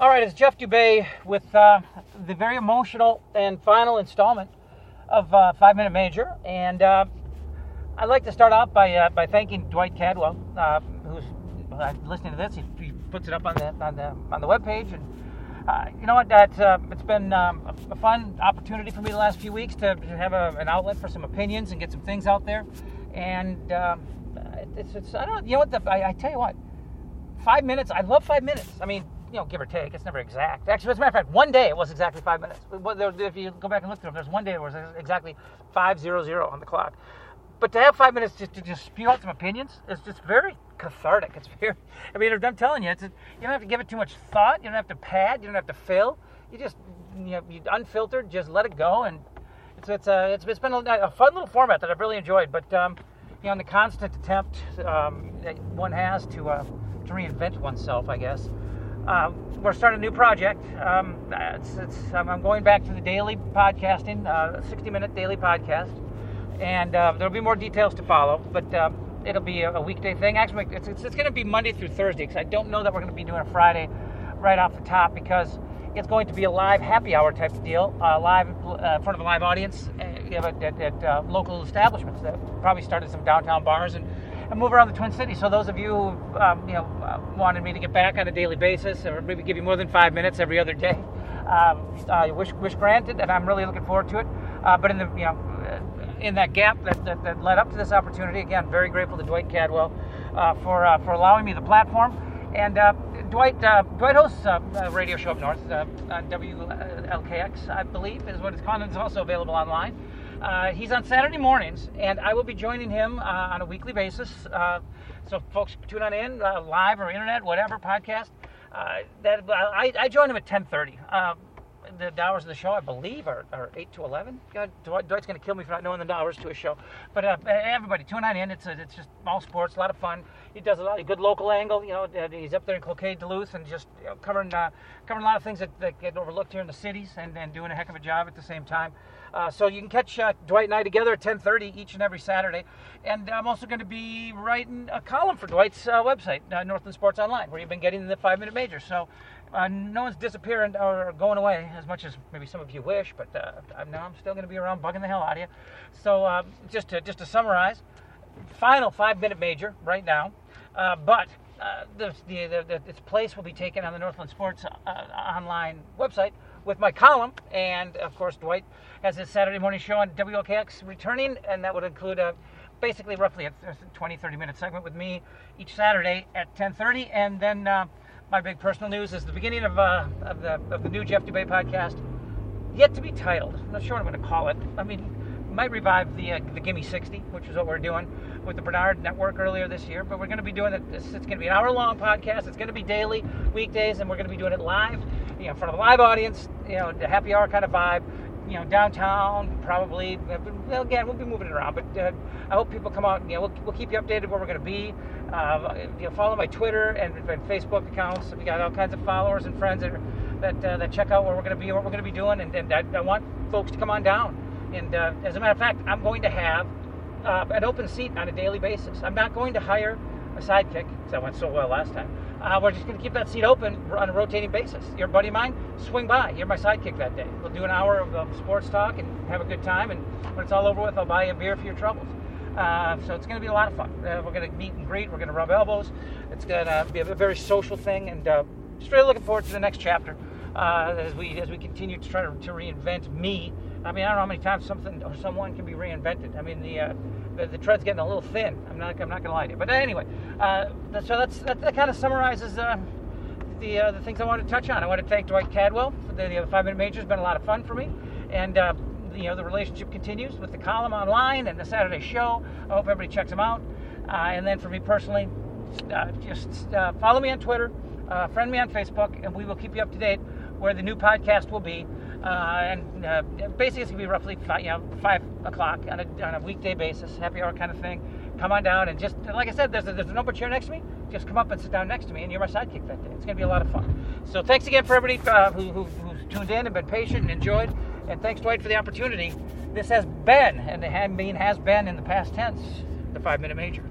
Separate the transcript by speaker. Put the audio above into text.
Speaker 1: All right, it's Jeff Dubay with uh, the very emotional and final installment of uh, Five Minute Major, and uh, I'd like to start off by uh, by thanking Dwight Cadwell, uh, who's uh, listening to this. He, he, puts it up on the on the on the webpage, and you know what? That it's been um, a, fun opportunity for me the last few weeks to, to have a, an outlet for some opinions and get some things out there, and um, it's, it's I don't you know what? The, I, I tell you what, five minutes. I love five minutes. I mean you know, give or take. It's never exact. Actually, as a matter of fact, one day it was exactly five minutes. If you go back and look at them, there's one day it was exactly five zero zero on the clock. But to have five minutes just to just spew out some opinions is just very cathartic. It's very. I mean, I'm telling you, it's you don't have to give it too much thought. You don't have to pad. You don't have to fill. You just you know, you unfiltered, just let it go, and it's it's uh, it's, it's been a, a fun little format that I've really enjoyed. But um, you know, in the constant attempt um, that one has to uh, to reinvent oneself, I guess. Uh, we're starting a new project. Um, it's, it's, I'm going back to the daily podcasting, uh, 60 minute daily podcast. And uh, there'll be more details to follow, but um, it'll be a, a, weekday thing. Actually, it's, it's, it's going to be Monday through Thursday because I don't know that we're going to be doing a Friday right off the top because it's going to be a live happy hour type of deal, uh, live uh, in front of a live audience uh, at, at, at local establishments that probably started some downtown bars and and move around the Twin Cities. So those of you who um, you know uh, wanted me to get back on a daily basis, or maybe give you more than five minutes every other day, um, uh, wish wish granted, and I'm really looking forward to it. Uh, but in the you know uh, in that gap that, that, that, led up to this opportunity, again, very grateful to Dwight Cadwell uh, for for allowing me the platform. And Dwight Dwight hosts a radio show up north on WLKX, I believe, is what it's called. It's also available online. Uh, he's on Saturday mornings, and I will be joining him uh, on a weekly basis. Uh, so, folks, tune on in, uh, live or internet, whatever podcast. Uh, that I, I join him at 10:30. The, hours of the show, I believe, are, are 8 to 11. God, Dwight's going to kill me for not knowing the hours to a show. But uh, everybody, tune on in. It's a, it's just all sports, a lot of fun. He does a lot of good local angle. You know, he's up there in Cloquet, Duluth, and just you know, covering uh, covering a lot of things that, that, get overlooked here in the cities, and, and doing a heck of a job at the same time. Uh, so you can catch uh, Dwight and I together at 10:30 each and every Saturday. And I'm also going to be writing a column for Dwight's uh, website, uh, Northland Sports Online, where you've been getting the five-minute major. So uh, no one's disappearing or going away as much as maybe some of you wish, but uh, now I'm still going to be around bugging the hell out of you. So um, just to just to summarize, final five-minute major right now, but. the, the, the, its place will be taken on the Northland Sports online website with my column, and of course Dwight has his Saturday morning show on WLKX returning, and that would include a basically roughly a 20 30 minute segment with me each Saturday at 10:30, and then uh, my big personal news is the beginning of, uh, of the of the new Jeff Dubay podcast, yet to be titled. I'm not sure what I'm going to call it. I mean, might revive the uh, the Gimme 60, which is what we're doing with the Bernard Network earlier this year. But we're going to be doing it. It's, it's going to be an hour long podcast. It's going to be daily, weekdays, and we're going to be doing it live, you know, in front of a live audience. You know, the happy hour kind of vibe. You know, downtown probably. Well, again, we'll be moving it around, but uh, I hope people come out. You know, we'll, we'll keep you updated where we're going to be. Uh, you know, follow my Twitter and, and, Facebook accounts. We got all kinds of followers and friends that that, uh, that check out where we're going to be what we're going to be doing, and, and I, I want folks to come on down and uh, as a matter of fact, I'm going to have uh, an open seat on a daily basis. I'm not going to hire a sidekick because that went so well last time. Uh, we're just going to keep that seat open on a rotating basis. You're a buddy of mine, swing by. You're my sidekick that day. We'll do an hour of, sports talk and have a good time. And when it's all over with, I'll buy you a beer for your troubles. Uh, so it's going to be a lot of fun. Uh, we're going to meet and greet. We're going to rub elbows. It's going to be a very social thing, and uh, just really looking forward to the next chapter uh, as we as we continue to try to, to reinvent me I mean, I don't know how many times something or someone can be reinvented. I mean, the uh, the, the tread's getting a little thin. I'm not I'm not gonna lie to you. But anyway, uh, so that's that, that kind of summarizes uh, the uh, the things I wanted to touch on. I want to thank Dwight Cadwell for the, the five minute major. It's been a lot of fun for me, and uh, you know the relationship continues with the column online and the Saturday show. I hope everybody checks them out. Uh, and then for me personally, just follow me on Twitter, friend me on Facebook, and we will keep you up to date where the new podcast will be. Uh, and uh, basically, it's gonna be roughly five, you know five o'clock on a, on a weekday basis, happy hour kind of thing. Come on down and just like I said, there's a, there's an open chair next to me. Just come up and sit down next to me, and you're my sidekick that day. It's gonna be a lot of fun. So thanks again for everybody uh, who, who, who's tuned in and been patient and enjoyed. And thanks Dwight for the opportunity. This has been, and the mean has been in the past tense, the five minute major.